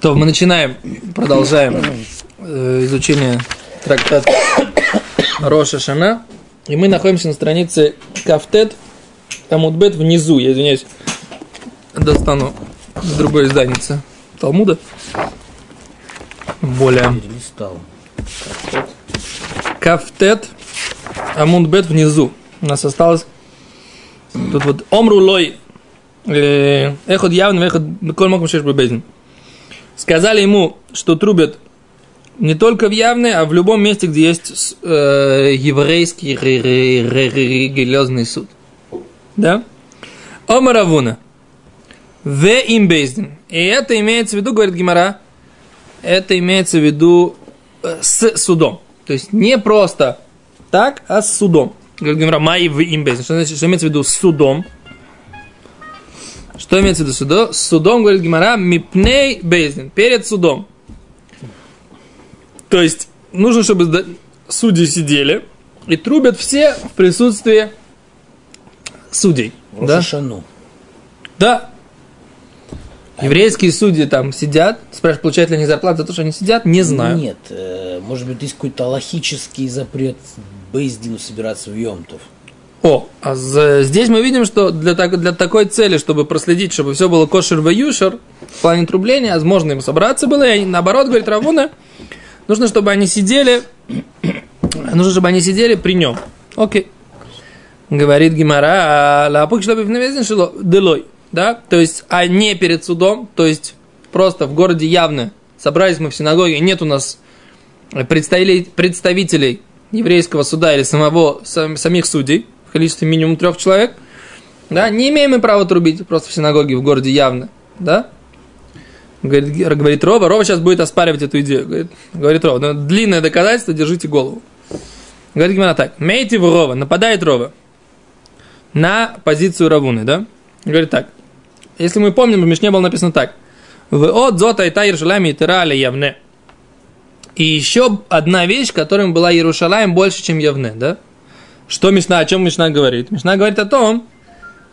То мы начинаем, продолжаем э, изучение трактата Роша Шана. И мы находимся на странице Кафтет Амудбет внизу. Я извиняюсь, достану с другой изданицы Талмуда. Более. Кафтет Амудбет внизу. У нас осталось тут вот Омру Лой э, Эхот явный, эхот Коль Мокм Шеш Бебезин. Сказали ему, что трубят не только в явной, а в любом месте, где есть э, еврейский религиозный суд. Да? Омаравуна. В им бездин. И это имеется в виду, говорит Гимара, это имеется в виду э, с судом. То есть не просто так, а с судом. Говорит Гимара, май в им бездин. Что, значит, что имеется в виду с судом? Что имеется в виду судом? С судом, говорит Гимара, мипней бездин. Перед судом. То есть нужно, чтобы судьи сидели и трубят все в присутствии судей. Да? Шану. Да. Еврейские судьи там сидят, спрашивают, получают ли они зарплату за то, что они сидят, не знаю. Нет, э, может быть, есть какой-то логический запрет Бейздину собираться в Йомтов. О, а здесь мы видим, что для, так- для такой цели, чтобы проследить, чтобы все было кошер ваюшер, в плане трубления, возможно им собраться было, и они, наоборот, говорит Равуна, нужно, чтобы они сидели, нужно, чтобы они сидели при нем. Окей. Говорит Гимара, лапук, чтобы навезен шило, делой. Да? То есть, а не перед судом, то есть, просто в городе явно собрались мы в синагоге, нет у нас представителей, представителей еврейского суда или самого, сам- самих судей, количестве минимум трех человек, да, не имеем мы права трубить просто в синагоге в городе явно, да? Говорит, говорит Рова, Рова сейчас будет оспаривать эту идею. Говорит, говорит Рова, «Ну, длинное доказательство, держите голову. Говорит Гимара так, мейте в Рова, нападает Рова на позицию Равуны, да? Говорит так, если мы помним, в Мишне было написано так, в от зота и та Иерушалайм и тирали явне. И еще одна вещь, которым была Иерушалаем больше, чем Явне, да? Что Мишна, о чем Мишна говорит? Мишна говорит о том,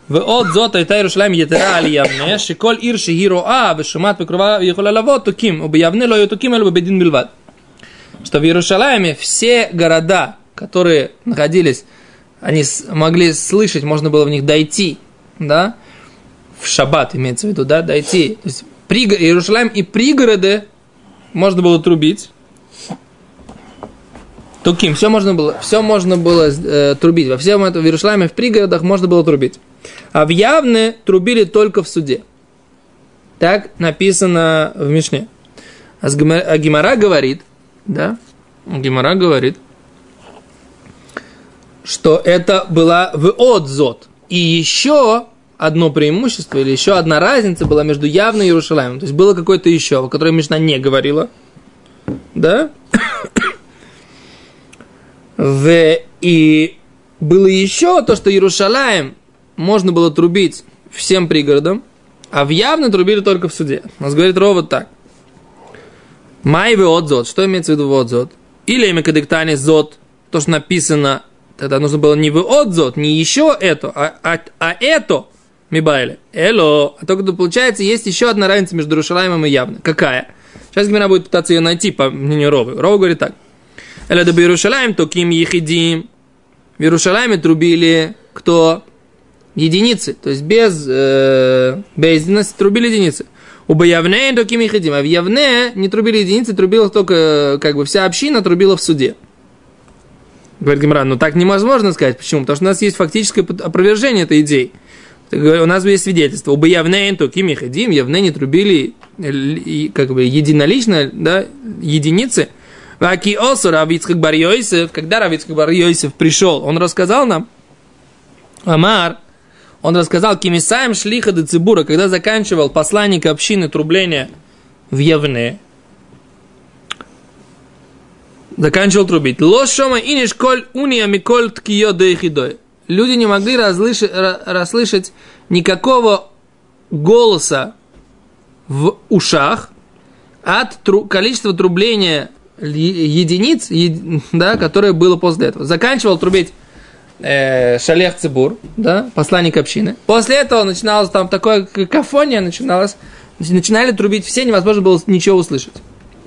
в от зота и та Иерушалаем етера али явне, шиколь ир а, вешумат покрова ехола лавот туким, оба явне ло туким, эль бедин бильват. Что в Иерушалайме все города, которые находились, они могли слышать, можно было в них дойти, да, в шаббат имеется в виду, да, дойти. То есть приго- Иерушалайм и пригороды можно было трубить. Туким, все можно было, все можно было э, трубить. Во всем этом в в пригородах можно было трубить. А в явне трубили только в суде. Так написано в Мишне. А, с Гима- а Гимара говорит, да, Гимара говорит, что это была в отзот. И еще одно преимущество или еще одна разница была между явной и Иерушалаемом. То есть было какое-то еще, о котором Мишна не говорила. Да? В, и было еще то, что Иерушалаем можно было трубить всем пригородам, а в явно трубили только в суде. У нас говорит ровно так. Майве отзот. Что имеется в виду в отзот? Или имя кадыктане зот, то, что написано, тогда нужно было не в отзот, не еще это, а, а, а это Мибайле. Эло. А только получается, есть еще одна разница между Рушалаемом и явно. Какая? Сейчас Гимера будет пытаться ее найти, по мнению Ровы. Рова говорит так. Эля да Иерушалаем, то ким ехидим. В Иерушалайме трубили кто? Единицы. То есть без, э, без единицы трубили единицы. У Явне то ким ехидим. А в Явне не трубили единицы, трубила только, как бы, вся община трубила в суде. Говорит Гимран, ну так невозможно сказать. Почему? Потому что у нас есть фактическое опровержение этой идеи. У нас есть свидетельство. Оба явне то ким ходим, явне не трубили э, как бы единолично, да, единицы. Ваки осу Равицкак бар Йосеф, когда Равицкак бар Йосеф пришел, он рассказал нам, Амар, он рассказал, кимисаем шлиха до цибура, когда заканчивал посланник общины трубления в Явне, заканчивал трубить. Лошома иниш коль уния миколь ткиё дейхидой. Люди не могли разлыши- ра- расслышать никакого голоса в ушах от тру- количества трубления единиц, да, которое было после этого. Заканчивал трубить э, Шалех Цибур, да, посланник общины. После этого начиналась там такое какофония, начиналась начинали трубить все, невозможно было ничего услышать.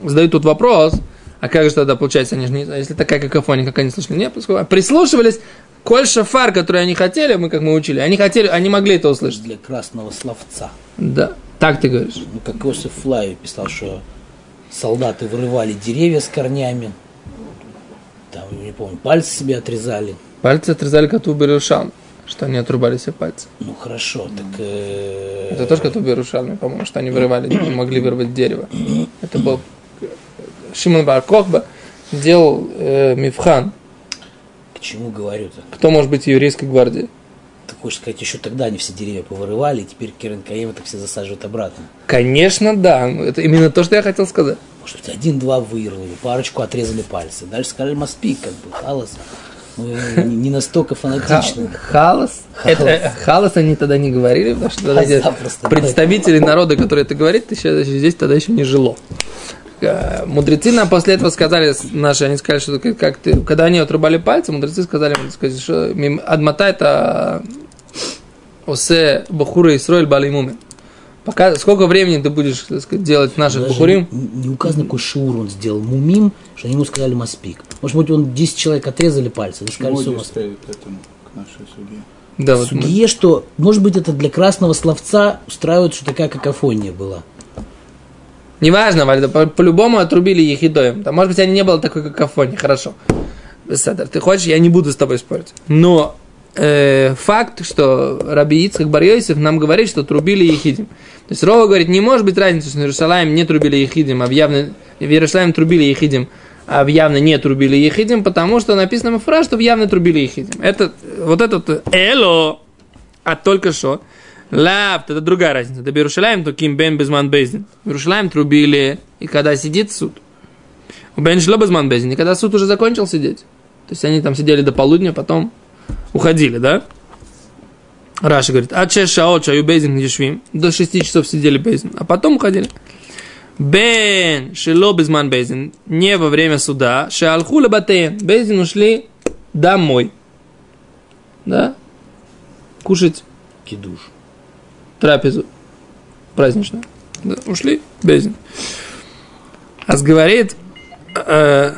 Задают тут вопрос, а как же тогда получается, они же не, если такая какофония, как они слышали, нет, прислушивались, коль шафар, который они хотели, мы как мы учили, они хотели, они могли это услышать. Для красного словца. Да, так ты говоришь. Ну, как Иосиф Флавий писал, что солдаты вырывали деревья с корнями, там, не помню, пальцы себе отрезали. Пальцы отрезали коту Берушан, что они отрубали себе пальцы. Ну хорошо, так... Э... Это тоже коту Берушан, по-моему, что они вырывали, не могли вырвать дерево. Это был Шимон Бар Кохба делал э, мифхан. К чему говорю-то? Кто может быть в еврейской гвардии? Ты хочешь сказать, еще тогда они все деревья повырывали, и теперь Керен Каева так все засаживают обратно? Конечно, да. Это именно то, что я хотел сказать. Может быть, один-два вырвали, парочку отрезали пальцы. Дальше сказали Маспик, как бы, халас. Мы не настолько фанатичны. Халас? Халас. Это, халас они тогда не говорили, потому что тогда представители народа, которые это говорит, здесь тогда еще не жило. Э, мудрецы нам после этого сказали, наши, они сказали, что как ты, когда они отрубали пальцы, мудрецы сказали, сказали что адмата это осе бахура Исроэль балимуми. Пока, сколько времени ты будешь так сказать, делать наших Даже бахурим? Не, не указано, какой шиур он сделал мумим, что они ему сказали маспик. Может быть, он 10 человек отрезали пальцы, они сказали, все маспик. этому к нашей судье. Да, вот мы... что, может быть, это для красного словца устраивает, что такая какофония была. Неважно, Вальда, по-любому отрубили ехидоем. Там, может быть, они не было такой какофонии, хорошо. Беседер, ты хочешь, я не буду с тобой спорить. Но э, факт, что Раби Ицхак Барьойсев нам говорит, что трубили ехидим. То есть Рова говорит, не может быть разницы, что в Иерусалиме не трубили ехидим, а в, явно, в Иерусалиме трубили ехидим, а в явно не трубили ехидим, потому что написано в фразе, что в явно трубили ехидим. Это, вот этот эло, а только что, Лав, это другая разница. Это Берушалаем, то Ким Бен Безман Бездин. Берушалаем трубили, и когда сидит суд. У Бен Шло Безман Бездин, и когда суд уже закончил сидеть. То есть они там сидели до полудня, потом уходили, да? Раша говорит, а че шаот шаю Бездин Ешвим. До 6 часов сидели Бездин, а потом уходили. Бен Шило Безман Бездин. Не во время суда. Шалху Лабатеен. Бездин ушли домой. Да? Кушать. Кидуш трапезу праздничную. Да, ушли, бездин. А говорит, э,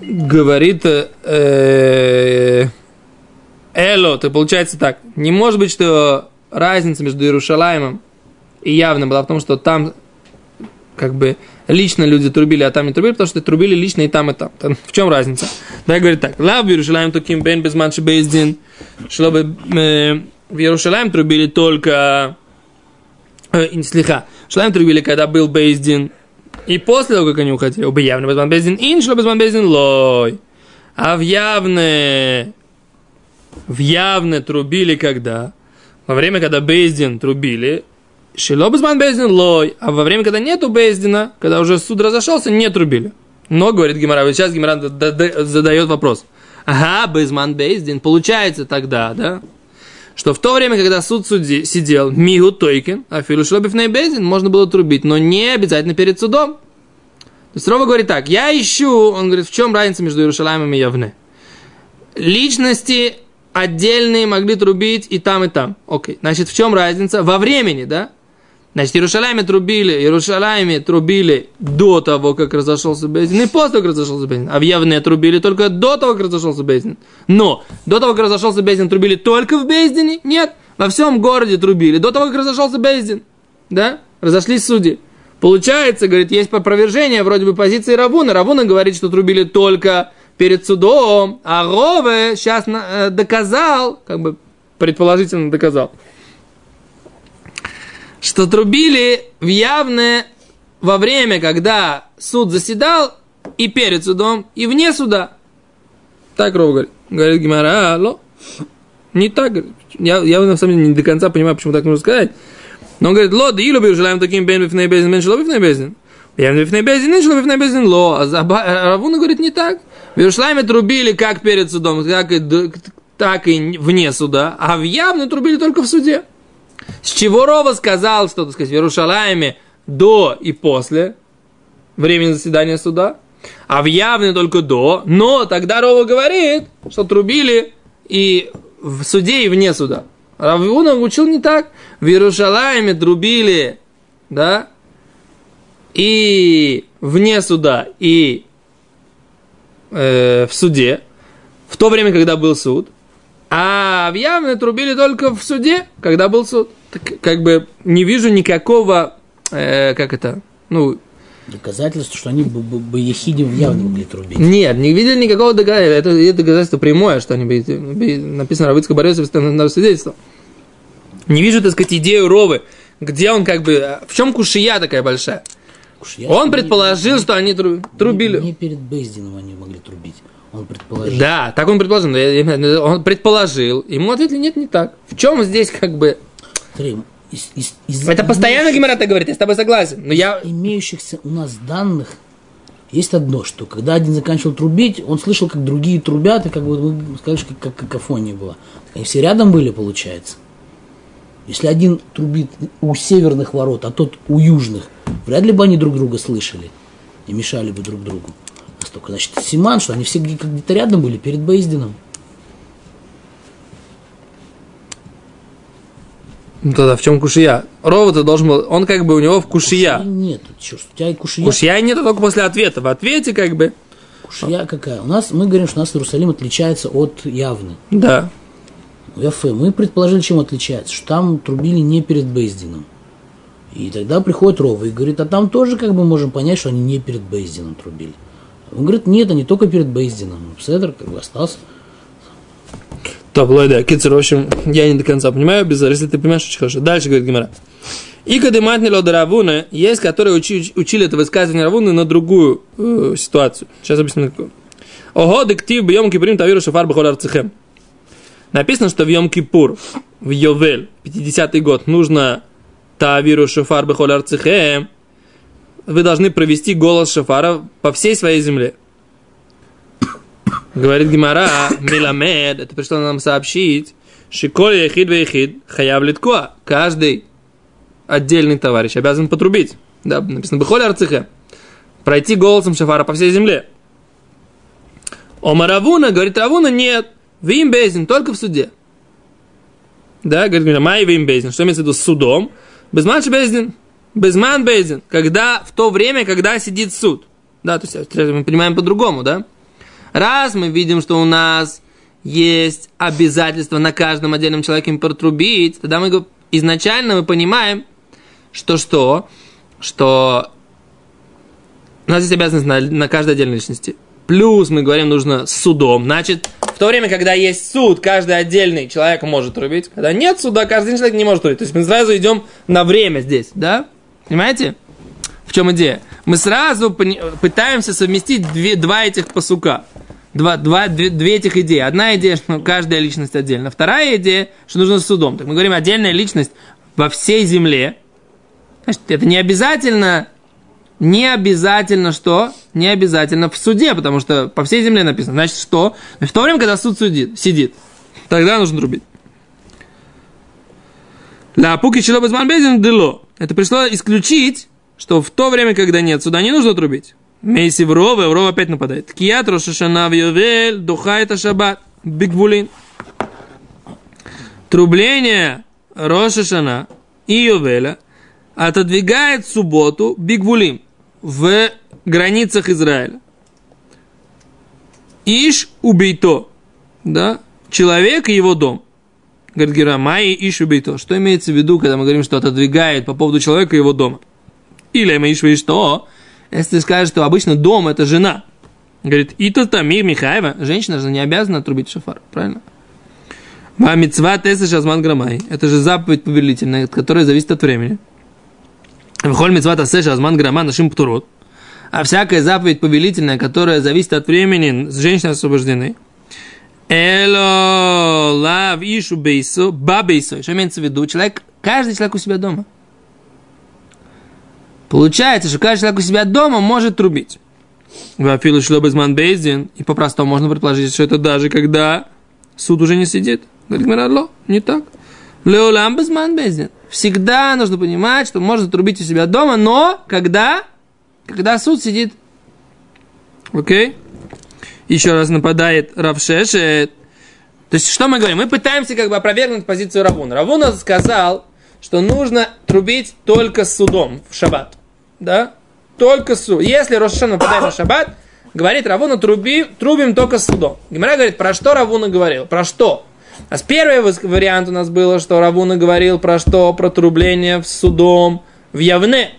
говорит, э, Эло, то получается так. Не может быть, что разница между Иерушалаемом и явно была в том, что там как бы лично люди трубили, а там не трубили, потому что трубили лично и там, и там. там в чем разница? Да, говорит так. Лав Иерушалаем таким бен без манши бейздин, чтобы э, в Иерусалим трубили только... Э, Иерусалим трубили, когда был Бейздин. И после того, как они уходили, бы явно безман Бейздин ин, шло безман Бейздин лой. А в явное... В явное трубили когда? Во время, когда Бейздин трубили, Шило безман Бейздин лой. А во время, когда нету Бейздина, когда уже суд разошелся, не трубили. Но, говорит Гимара, сейчас Гимара задает вопрос. Ага, Безман Бейздин, получается тогда, да? Что в то время, когда суд судьи сидел Мигу Тойкин, а Филушлобив Безин, можно было трубить, но не обязательно перед судом. То есть Рова говорит так, я ищу, он говорит, в чем разница между Иерушалаемом и Явне? Личности отдельные могли трубить и там, и там. Окей, значит, в чем разница? Во времени, да? Значит, Иерушалайме трубили, Иерушалайме трубили до того, как разошелся Безин, и после того, как разошелся Безин. А в Явне трубили только до того, как разошелся Безин. Но до того, как разошелся Безин, трубили только в Бездине? Нет. Во всем городе трубили. До того, как разошелся Безин. Да? Разошлись судьи. Получается, говорит, есть опровержение вроде бы позиции Равуна. Равуна говорит, что трубили только перед судом, а Рове сейчас э, доказал, как бы предположительно доказал, что трубили в явное во время, когда суд заседал, и перед судом, и вне суда. Так Ров говорит. Говорит Гимара, алло. Не так. Я, я на самом деле не до конца понимаю, почему так нужно сказать. Но он говорит, ло, да и люби желаем таким бен бифней безин, бен шло бифней безин. Я бифней безин, не шло бифней безин, ло. А Равуна говорит, не так. В Иерушалайме трубили как перед судом, так и, так и вне суда, а в явно трубили только в суде. С чего Рова сказал, что, так сказать, в Иерушалайме до и после времени заседания суда, а в явне только до, но тогда Рова говорит, что трубили и в суде, и вне суда. Равуна учил не так. В Иерушалайме трубили да, и вне суда, и э, в суде, в то время, когда был суд, а в явной трубили только в суде, когда был суд. Так, как бы не вижу никакого, э, как это, ну, Доказательство, что они бы, бы, бы ехидим явно могли трубить. Нет, не видели никакого доказательства. Это, это доказательство прямое, что они бы, написано Равицкая Борисов на свидетельство. Не вижу, так сказать, идею Ровы, где он как бы... В чем кушия такая большая? Кушия он предположил, не, что они тру, трубили. Не, не перед Бейздином они могли трубить. Он предположил. Да, так он предположил. Он предположил. Ему ответили, нет, не так. В чем здесь как бы... Смотри, из, из, из Это постоянно Гимара так говорит, я с тобой согласен. Но я... имеющихся у нас данных есть одно, что когда один заканчивал трубить, он слышал, как другие трубят, и как бы сказали, как, как какофония была. Они все рядом были, получается. Если один трубит у северных ворот, а тот у южных, вряд ли бы они друг друга слышали и мешали бы друг другу. Настолько, значит, Симан, что они все где-то рядом были перед Бейздином. Ну тогда в чем кушия? Ровод должен был, он как бы у него в кушия. Кушия нет, черт, у тебя и кушия. Кушия нет только после ответа. В ответе как бы. Кушия какая? У нас, мы говорим, что у нас Иерусалим отличается от явны. Да. Яфе, мы предположили, чем отличается, что там трубили не перед Бейздином. И тогда приходит Рова и говорит, а там тоже как бы можем понять, что они не перед Бейздином трубили. Он говорит, нет, они только перед Бейздином. Пседр как бы остался так, да, Кицер, в общем, я не до конца понимаю, без если ты понимаешь, очень хорошо. Дальше говорит Гимара. И кадематни лода Равуна, есть, которые учи, учили это высказывание Равуны на другую э, ситуацию. Сейчас объясню какую. Ого, дектив бьем киприм тавиру шафар бахол арцехем. Написано, что в Йом Кипур, в Йовель, 50-й год, нужно тавиру шафар бахол арцехем. Вы должны провести голос шафара по всей своей земле. Говорит Гимара, Миламед, это пришло нам сообщить, Шиколь Ехид Вехид Хаяв Литкоа. Каждый отдельный товарищ обязан потрубить. Да, написано Бехоль Арцихе. Пройти голосом шафара по всей земле. Ома Равуна, говорит Равуна, нет. Вим Безин, только в суде. Да, говорит Гимара, Май Вим Безин. Что имеется в виду с судом? Безман Безин. Безман Безин. Когда, в то время, когда сидит суд. Да, то есть мы понимаем по-другому, да? Раз мы видим, что у нас есть обязательство на каждом отдельном человеке протрубить, тогда мы изначально мы понимаем, что что? Что у нас есть обязанность на, на каждой отдельной личности. Плюс мы говорим, нужно с судом. Значит, в то время, когда есть суд, каждый отдельный человек может трубить. Когда нет суда, каждый человек не может трубить. То есть мы сразу идем на время здесь, да? Понимаете? В чем идея? Мы сразу пытаемся совместить две, два этих посука два, два, две, две этих идеи. Одна идея, что каждая личность отдельно. Вторая идея, что нужно с судом. Так мы говорим, отдельная личность во всей земле. Значит, это не обязательно, не обязательно что? Не обязательно в суде, потому что по всей земле написано. Значит, что? В то время, когда суд судит, сидит, тогда нужно рубить. Ла пуки безман безин дело. Это пришло исключить, что в то время, когда нет суда, не нужно трубить. Мейси в Рова опять нападает. Кият Рошашана в Йовель, Духает Ашабат, Бигбулин. Трубление Рошашана и Йовеля отодвигает субботу Бигбулим в границах Израиля. Иш убейто, да, человек и его дом. Говорит Герамай, иш убейто. Что имеется в виду, когда мы говорим, что отодвигает по поводу человека и его дома? Или мы иш что? Если ты скажешь, что обычно дом это жена, говорит, и то там мир Михаева, женщина же не обязана отрубить шафар, правильно? Мамицва теса шазман грамай. Это же заповедь повелительная, которая зависит от времени. Вхоль мицва тасе шазман грама нашим птурот. А всякая заповедь повелительная, которая зависит от времени, с женщиной освобождены. Эло лав ишу бейсо, бабейсо. Что имеется в виду? Человек, каждый человек у себя дома. Получается, что каждый человек у себя дома может трубить. Вафилу шло без манбейзин. И по-простому можно предположить, что это даже когда суд уже не сидит. Говорит, Мирадло, не так. Леолам без манбейзин. Всегда нужно понимать, что можно трубить у себя дома, но когда? Когда суд сидит. Окей? Еще раз нападает Равшешет. То есть, что мы говорим? Мы пытаемся как бы опровергнуть позицию Равуна. Равуна сказал, что нужно трубить только с судом в шаббат. Да? Только с судом. Если Рошашан нападает на шаббат, говорит Равуна, труби, трубим только с судом. Гимара говорит, про что Равуна говорил? Про что? А с первый вариант у нас было, что Равуна говорил про что? Про трубление в судом в Явне.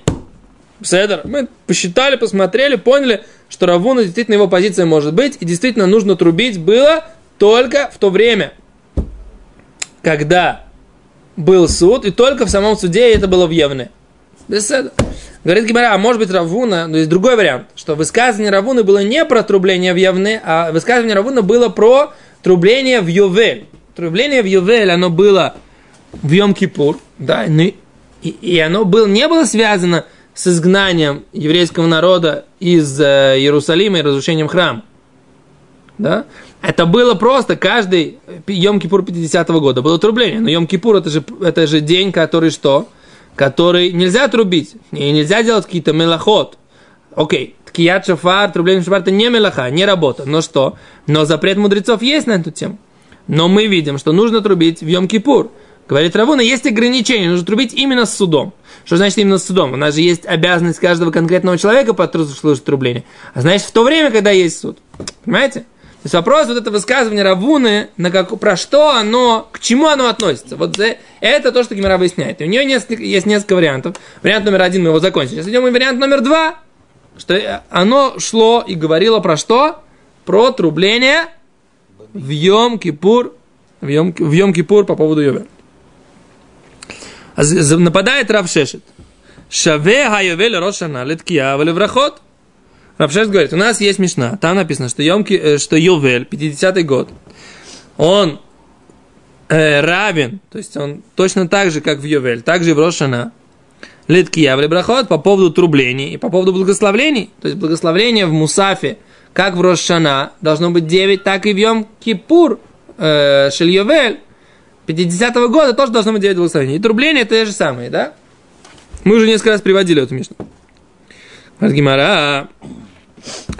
Седер. Мы посчитали, посмотрели, поняли, что Равуна действительно его позиция может быть, и действительно нужно трубить было только в то время, когда был суд, и только в самом суде это было в Явне. Говорит Гимара, а может быть Равуна, но есть другой вариант, что высказывание Равуны было не про трубление в Явне, а высказывание Равуна было про трубление в Ювель. Трубление в Ювель, оно было в Йом-Кипур, да, ну, и, и оно было, не было связано с изгнанием еврейского народа из э, Иерусалима и разрушением храма. Да? Это было просто каждый Йом-Кипур 50-го года. Было трубление. Но Йом-Кипур это же, это же день, который что? Который нельзя трубить. И нельзя делать какие-то мелоход. Окей, ткият шафар, трубление шафар это не мелаха, не работа. Но что? Но запрет мудрецов есть на эту тему. Но мы видим, что нужно трубить в Йом-Кипур. Говорит Равуна, есть ограничения, нужно трубить именно с судом. Что значит именно с судом? У нас же есть обязанность каждого конкретного человека послушать трубление. А значит, в то время, когда есть суд. Понимаете? То есть вопрос вот это высказывание Равуны, на как, про что оно, к чему оно относится. Вот это то, что Гимера выясняет. И у нее несколько, есть несколько вариантов. Вариант номер один мы его закончили. Сейчас идем вариант номер два. Что оно шло и говорило про что? Про трубление в Йом-Кипур, в Йом-Кипур по поводу Йовер. Нападает Рав Шешет. Шаве хайовель рошана леткия врахот. Рав Шешет говорит, у нас есть Мишна. Там написано, что, Йом, э, что Йовель, 50-й год, он э, равен, то есть он точно так же, как в Йовель, так же и в Рошана, Литкия брахот по поводу трублений и по поводу благословлений. То есть благословение в Мусафе, как в Рошана, должно быть 9, так и в Йом Кипур, э, Шельйовель, 50-го года тоже должно быть 9 благословений. И трубление те же самые, да? Мы уже несколько раз приводили эту мишну. Гимара.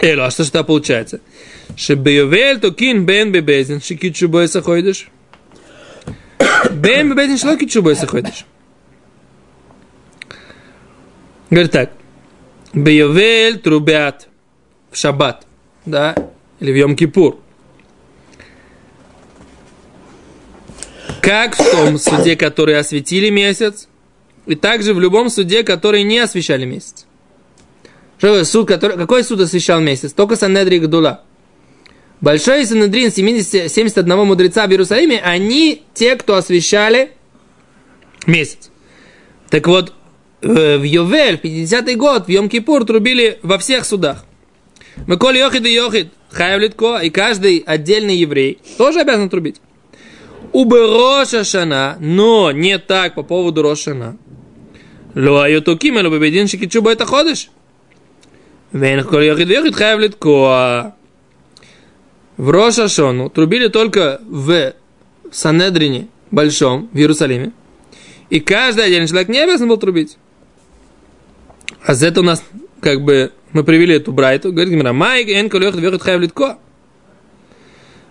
Эло, а что же это получается? Шебеювель токин бен бебезин шикит шубой саходишь. Бен бебезин шлокит шубой саходишь. Говорит так. Беювель трубят в шаббат, да, или в Йом-Кипур. Как в том суде, который осветили месяц, и также в любом суде, который не освещали месяц. Что суд, который, какой суд освещал месяц? Только Санедри Гдула. Большой Санедрин 70, 71 мудреца в Иерусалиме, они те, кто освещали месяц. Так вот, в Йовель, 50-й год, в Йом-Кипур трубили во всех судах. Мы коли Йохид и Йохид, Хаявлитко, и каждый отдельный еврей тоже обязан трубить убероша шана, но не так по поводу рошана. Луаютуким, лубебедин шикичуба это ходишь. В Рошашону трубили только в Санедрине Большом, в Иерусалиме. И каждый отдельный человек не обязан был трубить. А за это у нас, как бы, мы привели эту брайту. Говорит Гимара, Майк, Энко, Леха, Верхот, Хайвлитко.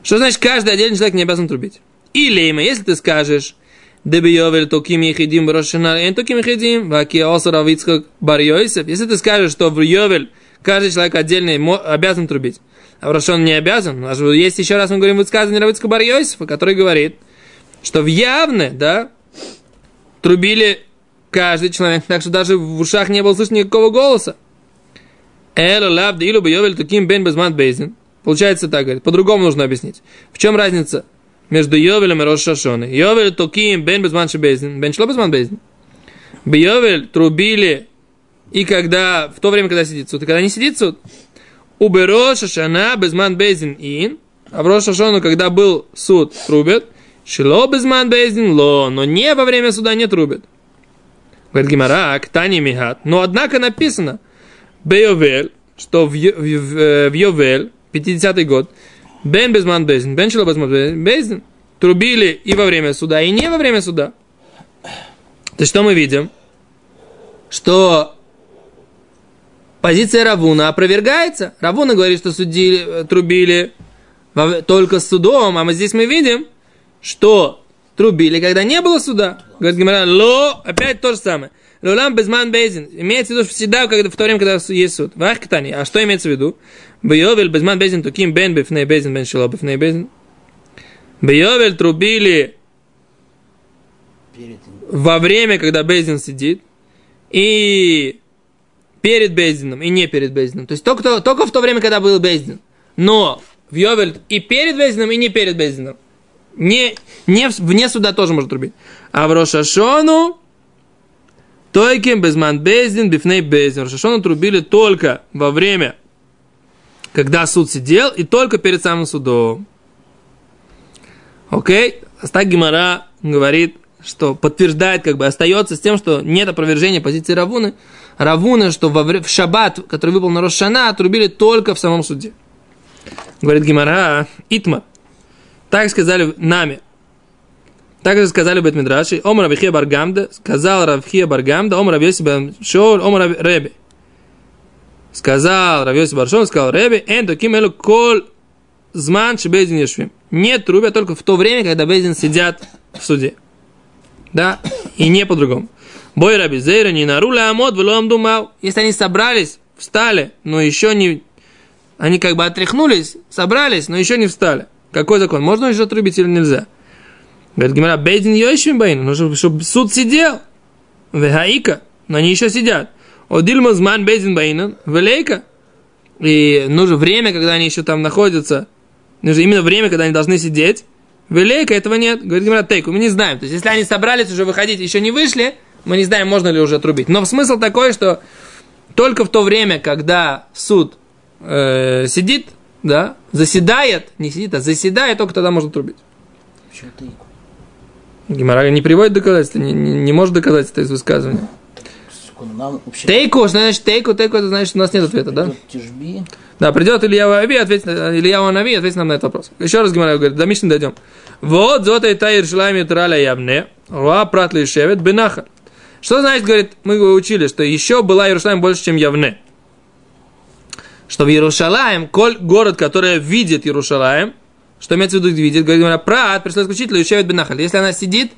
Что значит, каждый отдельный человек не обязан трубить? Или, если ты скажешь, Дебиовель токим ехидим Рошана, эн токим ехидим, ваки осара Вицхак бар Йосеф. Если ты скажешь, что в Йовель каждый человек отдельный обязан трубить, а в не обязан, у нас есть еще раз мы говорим высказывание Равицка бар Йосефа, который говорит, что в явне, да, трубили каждый человек, так что даже в ушах не было слышно никакого голоса. Эла лав дилу бьёвель таким бен безман бейзин. Получается так, говорит. По-другому нужно объяснить. В чем разница между Йовелем и Рошашоной. Йовель токим бен безман шебезин, бен шло безман безин. Йовель трубили и когда, в то время, когда сидит суд, и когда не сидит суд, у Шашана безман безин ин, а в Рошашону, когда был суд, трубят, шило безман безин ло, но не во время суда не трубят. Говорит Гимара, Тани Михат. Но однако написано, Бейовель, что в, в, в, в Йовель, 50-й год, Бен Безман Безин, Бен Безман Безин, трубили и во время суда, и не во время суда. То есть что мы видим? Что позиция Равуна опровергается. Равуна говорит, что судили, трубили только с судом, а мы здесь мы видим, что трубили, когда не было суда. Говорит Гимара, ло, опять то же самое. Лулам безман безин. Имеется в виду всегда, когда, в то время, когда есть суд. Вах катани. А что имеется в виду? Бейовель безман безин туким бен бифней безин бен шило бифней безин. Бейовель трубили во время, когда безин сидит. И перед безином, и не перед безином. То есть только, только в то время, когда был безин. Но в Йовель и перед безином, и не перед безином. Не, не вне суда тоже может трубить. А в Рошашону Тойким безман бездин бифней бездин. Рошашону трубили только во время, когда суд сидел, и только перед самым судом. Окей? Астак Гимара говорит, что подтверждает, как бы остается с тем, что нет опровержения позиции Равуны. Равуна, что во, в шаббат, который выпал на Рошана, отрубили только в самом суде. Говорит Гимара, Итма. Так сказали нами. Так же сказали Бет Мидраши. Ом Равихия Баргамда. Сказал Равхия Баргамда. Ом Равьоси Шоул. Ом Реби. Сказал Равьоси Баршон. Сказал Реби. Эн таким элу кол зман шебезин ешвим. Нет трубя только в то время, когда безин сидят в суде. Да? И не по-другому. Бой Раби Зейра не наруля амод влом думал. Если они собрались, встали, но еще не... Они как бы отряхнулись, собрались, но еще не встали. Какой закон? Можно еще отрубить или нельзя? Говорит Гимара, Бейдин Йошим Бейн, нужно, чтобы суд сидел. Вехаика, но они еще сидят. Одильма Зман Бейдин Бейнан, Велейка. И нужно время, когда они еще там находятся. Нужно именно время, когда они должны сидеть. Велейка этого нет. Говорит Гимара, Тейку, мы не знаем. То есть, если они собрались уже выходить, еще не вышли, мы не знаем, можно ли уже отрубить. Но смысл такой, что только в то время, когда суд э, сидит, да, заседает, не сидит, а заседает, только тогда можно отрубить. Почему тейку? Гимара не приводит доказательства, не, не, не может доказать это из высказывания. Вообще... Тейку, значит тейку? Тейку, это значит, у нас нет ответа, да? Да, придет Илья Ави, ответит, Илья Ави, ответит нам на этот вопрос. Еще раз Гимара говорит, до Мишны дойдем. Вот, зота и тайр шлами траля явне, руа пратли шевет бенаха. Что значит, говорит, мы учили, что еще была Иерусалим больше, чем Явне. Что в Иерусалим, коль город, который видит Иерусалим, что имеется в виду видит? Говорит, прат пришла исключить Леушевит Бенахаль. Если она сидит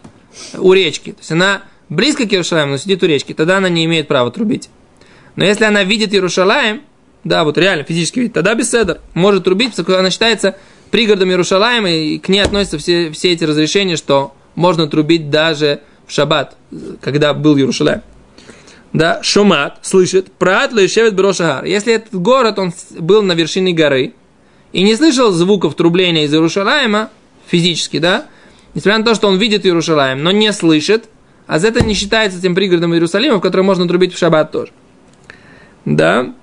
у речки, то есть она близко к Иерушалаему, но сидит у речки, тогда она не имеет права трубить. Но если она видит Иерушалаем, да, вот реально физически видит, тогда без седер может трубить, что она считается пригородом Иерушалаема, и к ней относятся все, все эти разрешения, что можно трубить даже в шаббат, когда был Иерушалаем. Да, Шумат слышит, прат лешевет брошагар. Если этот город, он был на вершине горы, и не слышал звуков трубления из Иерушалаема, физически, да, несмотря на то, что он видит Иерушалаем, но не слышит, а за это не считается тем пригородом Иерусалима, в который можно трубить в шаббат тоже. Да.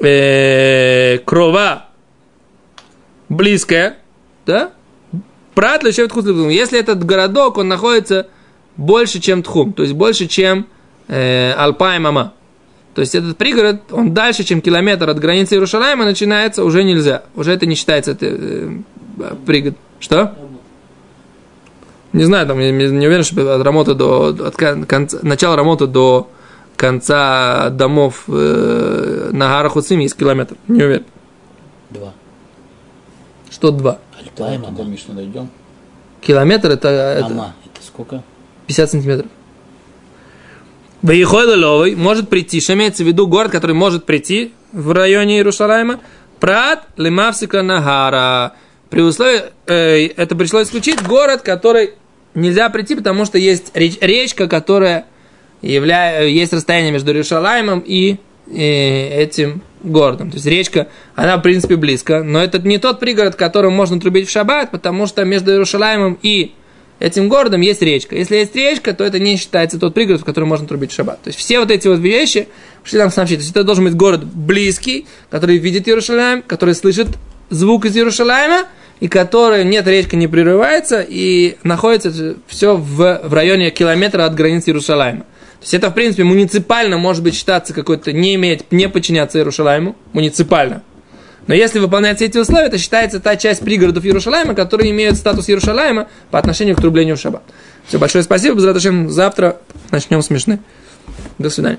Э, крова близкая, да, Прат лишевет хусливтум. Если этот городок, он находится больше, чем Тхум, то есть больше, чем э, Алпай Мама. То есть этот пригород, он дальше, чем километр от границы Иерушалайма начинается, уже нельзя. Уже это не считается это, э, пригород. Что? Не знаю, там, я не уверен, что от работы до, от конца, начала работы до конца домов э, на горах Уцим есть километр. Не уверен. Два. Что два? Дойдем. Километр это... Ама, это, это сколько? 50 сантиметров. Вейхой может прийти, что имеется в виду город, который может прийти в районе Иерусалима. Прат лимавсика нагара. При условии, э, это пришлось исключить город, который нельзя прийти, потому что есть реч, речка, которая является, есть расстояние между Иерусалимом и э, этим городом. То есть речка, она в принципе близко, но это не тот пригород, которым можно трубить в шаббат, потому что между Иерусалимом и этим городом есть речка. Если есть речка, то это не считается тот пригород, в котором можно трубить в шаббат. То есть все вот эти вот вещи, что там сообщить. То есть это должен быть город близкий, который видит Иерусалим, который слышит звук из Иерусалима, и который нет, речка не прерывается, и находится все в, в районе километра от границы Иерусалима. То есть это, в принципе, муниципально может быть считаться какой-то, не иметь, не подчиняться Иерусалиму, муниципально. Но если выполняются эти условия, это считается та часть пригородов Иерушалайма, которые имеют статус Иерушалайма по отношению к трублению шаббат. Все, большое спасибо. Завтра начнем смешны. До свидания.